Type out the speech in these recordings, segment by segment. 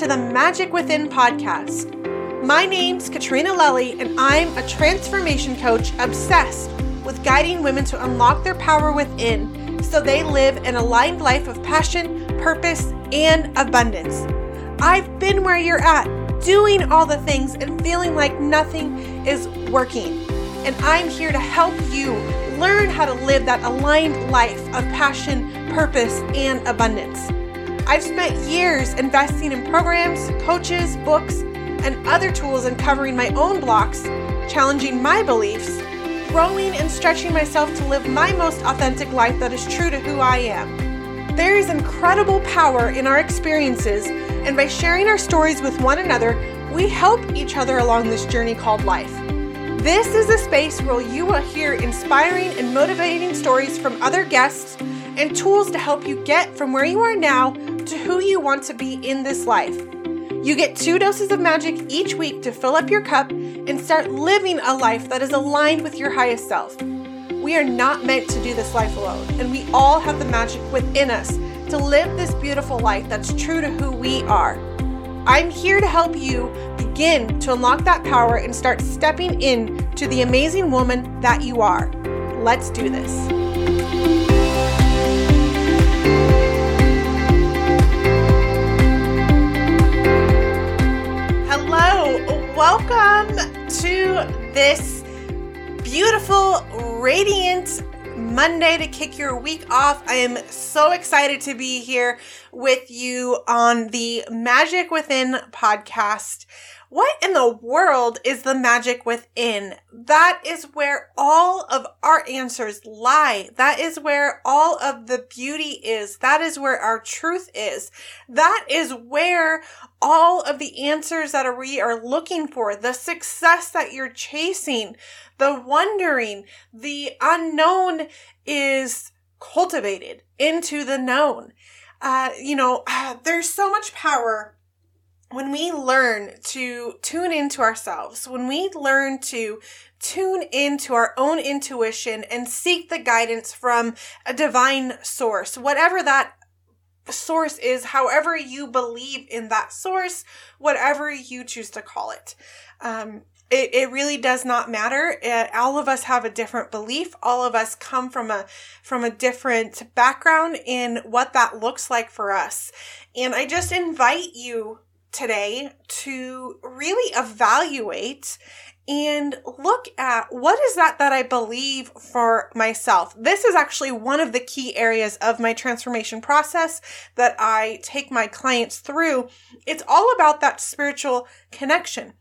to the Magic Within podcast. My name's Katrina Lelli, and I'm a transformation coach obsessed with guiding women to unlock their power within so they live an aligned life of passion, purpose, and abundance. I've been where you're at, doing all the things and feeling like nothing is working. And I'm here to help you learn how to live that aligned life of passion, purpose, and abundance. I've spent years investing in programs, coaches, books, and other tools uncovering my own blocks, challenging my beliefs, growing and stretching myself to live my most authentic life that is true to who I am. There is incredible power in our experiences, and by sharing our stories with one another, we help each other along this journey called life. This is a space where you will hear inspiring and motivating stories from other guests and tools to help you get from where you are now to who you want to be in this life. You get two doses of magic each week to fill up your cup and start living a life that is aligned with your highest self. We are not meant to do this life alone, and we all have the magic within us to live this beautiful life that's true to who we are. I'm here to help you begin to unlock that power and start stepping in to the amazing woman that you are. Let's do this. Welcome to this beautiful, radiant Monday to kick your week off. I am so excited to be here with you on the Magic Within podcast. What in the world is the magic within? That is where all of our answers lie. That is where all of the beauty is. That is where our truth is. That is where all of the answers that we are looking for, the success that you're chasing, the wondering, the unknown is cultivated into the known. Uh, you know, uh, there's so much power when we learn to tune into ourselves, when we learn to tune into our own intuition and seek the guidance from a divine source, whatever that source is, however you believe in that source, whatever you choose to call it. Um, it, it really does not matter. It, all of us have a different belief. All of us come from a from a different background in what that looks like for us. And I just invite you today to really evaluate and look at what is that that I believe for myself. This is actually one of the key areas of my transformation process that I take my clients through. It's all about that spiritual connection.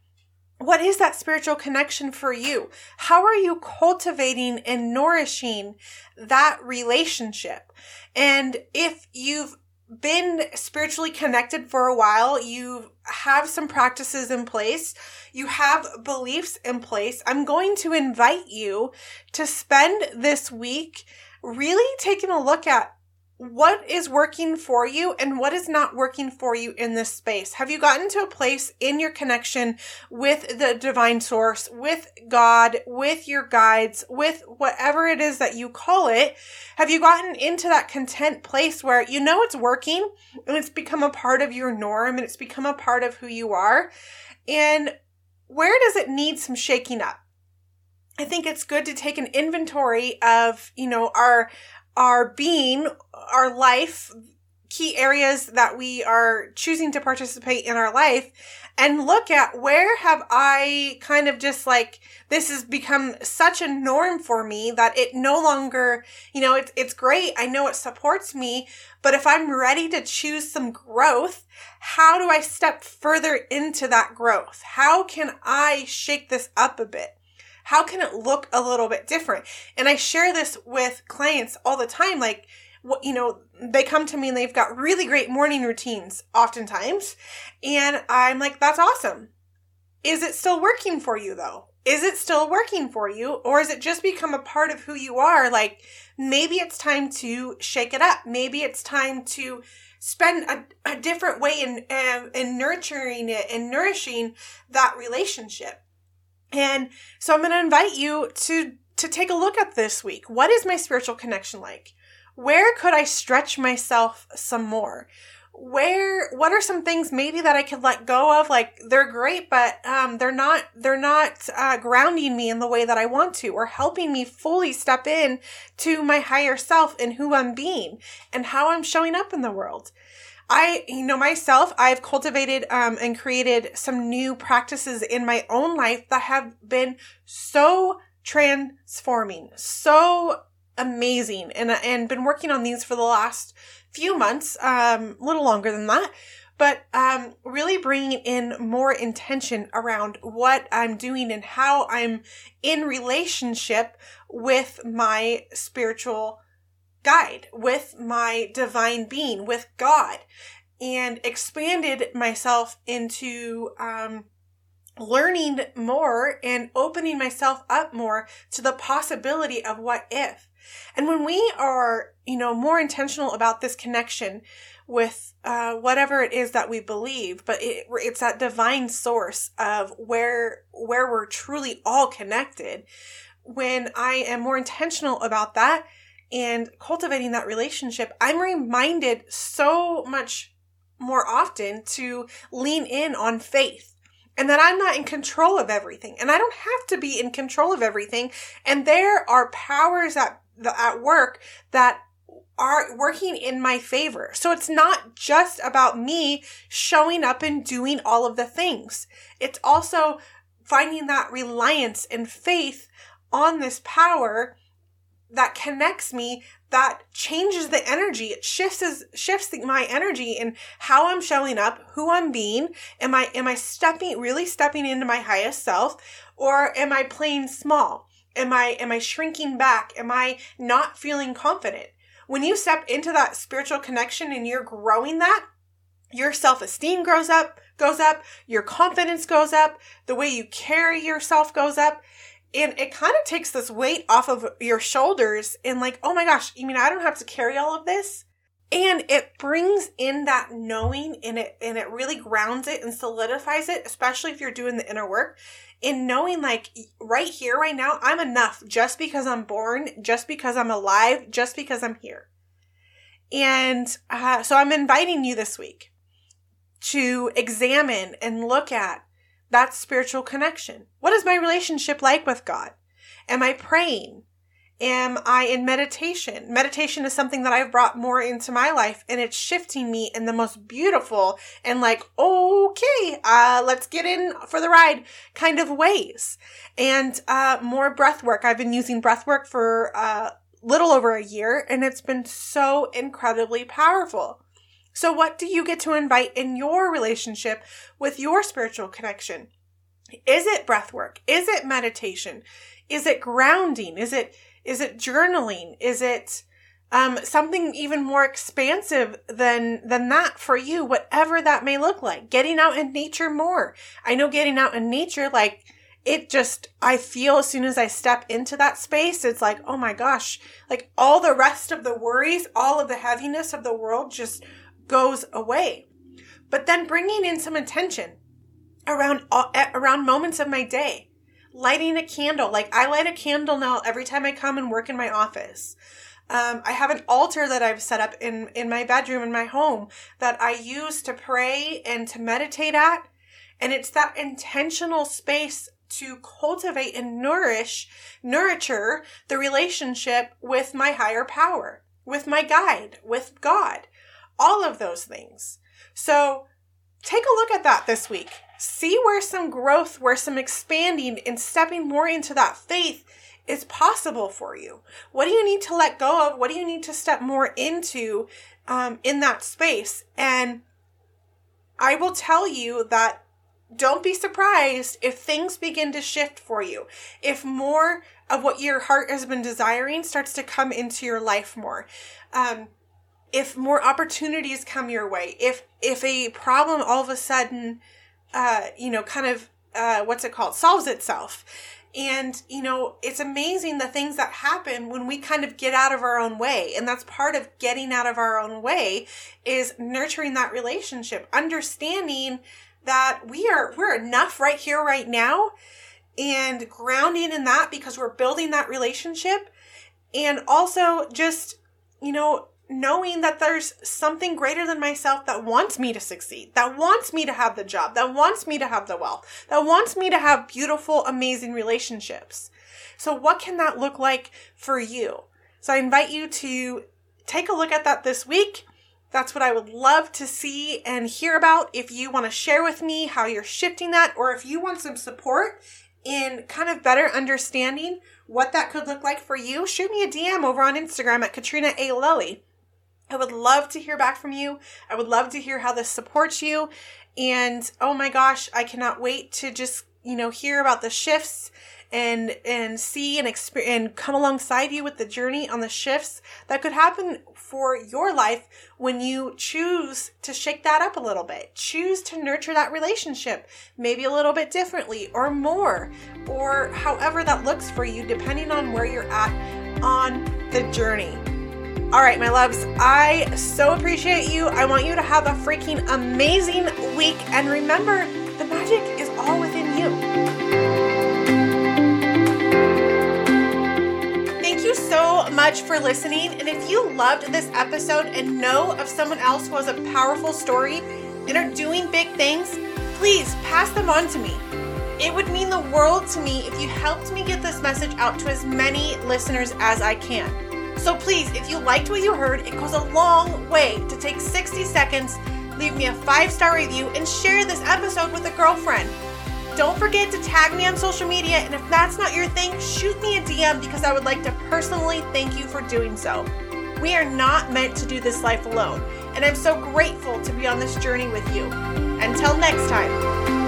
What is that spiritual connection for you? How are you cultivating and nourishing that relationship? And if you've been spiritually connected for a while, you have some practices in place, you have beliefs in place, I'm going to invite you to spend this week really taking a look at what is working for you and what is not working for you in this space? Have you gotten to a place in your connection with the divine source, with God, with your guides, with whatever it is that you call it? Have you gotten into that content place where you know it's working and it's become a part of your norm and it's become a part of who you are? And where does it need some shaking up? I think it's good to take an inventory of, you know, our our being, our life, key areas that we are choosing to participate in our life and look at where have I kind of just like this has become such a norm for me that it no longer, you know, it's it's great. I know it supports me, but if I'm ready to choose some growth, how do I step further into that growth? How can I shake this up a bit? How can it look a little bit different? And I share this with clients all the time. Like, what, you know, they come to me and they've got really great morning routines oftentimes. And I'm like, that's awesome. Is it still working for you though? Is it still working for you? Or has it just become a part of who you are? Like, maybe it's time to shake it up. Maybe it's time to spend a, a different way in, uh, in nurturing it and nourishing that relationship. And so I'm going to invite you to to take a look at this week. What is my spiritual connection like? Where could I stretch myself some more? where what are some things maybe that I could let go of like they're great but um they're not they're not uh, grounding me in the way that I want to or helping me fully step in to my higher self and who I'm being and how I'm showing up in the world. I, you know, myself, I've cultivated um, and created some new practices in my own life that have been so transforming, so amazing, and and been working on these for the last few months, um, a little longer than that, but um, really bringing in more intention around what I'm doing and how I'm in relationship with my spiritual guide, with my divine being, with God, and expanded myself into um, learning more and opening myself up more to the possibility of what if. And when we are, you know, more intentional about this connection with uh, whatever it is that we believe, but it, it's that divine source of where where we're truly all connected. When I am more intentional about that and cultivating that relationship, I'm reminded so much more often to lean in on faith and that I'm not in control of everything. And I don't have to be in control of everything. And there are powers at at work that are working in my favor. So it's not just about me showing up and doing all of the things. It's also finding that reliance and faith on this power that connects me that changes the energy it shifts shifts my energy and how i'm showing up who i'm being am i am i stepping really stepping into my highest self or am i playing small Am I am I shrinking back? Am I not feeling confident? When you step into that spiritual connection and you're growing that, your self-esteem grows up, goes up, your confidence goes up, the way you carry yourself goes up. And it kind of takes this weight off of your shoulders and like, oh my gosh, you mean I don't have to carry all of this? And it brings in that knowing and it and it really grounds it and solidifies it, especially if you're doing the inner work in knowing like right here, right now, I'm enough just because I'm born, just because I'm alive, just because I'm here. And uh, so I'm inviting you this week to examine and look at that spiritual connection. What is my relationship like with God? Am I praying? am I in meditation? Meditation is something that I've brought more into my life and it's shifting me in the most beautiful and like, okay, uh, let's get in for the ride kind of ways. And, uh, more breath work. I've been using breath work for, uh, little over a year and it's been so incredibly powerful. So what do you get to invite in your relationship with your spiritual connection? Is it breath work? Is it meditation? Is it grounding? Is it is it journaling? Is it um, something even more expansive than than that for you? Whatever that may look like. Getting out in nature more. I know getting out in nature, like it just I feel as soon as I step into that space, it's like, oh my gosh, like all the rest of the worries, all of the heaviness of the world just goes away. But then bringing in some intention around around moments of my day lighting a candle. Like I light a candle now every time I come and work in my office. Um, I have an altar that I've set up in, in my bedroom in my home that I use to pray and to meditate at. And it's that intentional space to cultivate and nourish, nurture the relationship with my higher power, with my guide, with God, all of those things. So take a look at that this week see where some growth, where some expanding and stepping more into that faith is possible for you. What do you need to let go of? What do you need to step more into um, in that space? And I will tell you that don't be surprised if things begin to shift for you. If more of what your heart has been desiring starts to come into your life more. Um, if more opportunities come your way, if if a problem all of a sudden uh, you know, kind of, uh, what's it called, solves itself. And, you know, it's amazing the things that happen when we kind of get out of our own way. And that's part of getting out of our own way is nurturing that relationship, understanding that we are, we're enough right here, right now, and grounding in that because we're building that relationship. And also just, you know, knowing that there's something greater than myself that wants me to succeed, that wants me to have the job, that wants me to have the wealth, that wants me to have beautiful, amazing relationships. So, what can that look like for you? So, I invite you to take a look at that this week. That's what I would love to see and hear about. If you want to share with me how you're shifting that, or if you want some support in kind of better understanding what that could look like for you, shoot me a DM over on Instagram at Katrina A. Lelli. I would love to hear back from you. I would love to hear how this supports you. And oh my gosh, I cannot wait to just, you know, hear about the shifts and and see and experience and come alongside you with the journey on the shifts that could happen for your life when you choose to shake that up a little bit. Choose to nurture that relationship maybe a little bit differently or more or however that looks for you depending on where you're at on the journey. All right, my loves, I so appreciate you. I want you to have a freaking amazing week. And remember, the magic is all within you. Thank you so much for listening. And if you loved this episode and know of someone else who has a powerful story and are doing big things, please pass them on to me. It would mean the world to me if you helped me get this message out to as many listeners as I can. So please, if you liked what you heard, it goes a long way to take 60 seconds, leave me a five star review, and share this episode with a girlfriend. Don't forget to tag me on social media, and if that's not your thing, shoot me a DM because I would like to personally thank you for doing so. We are not meant to do this life alone, and I'm so grateful to be on this journey with you. Until next time.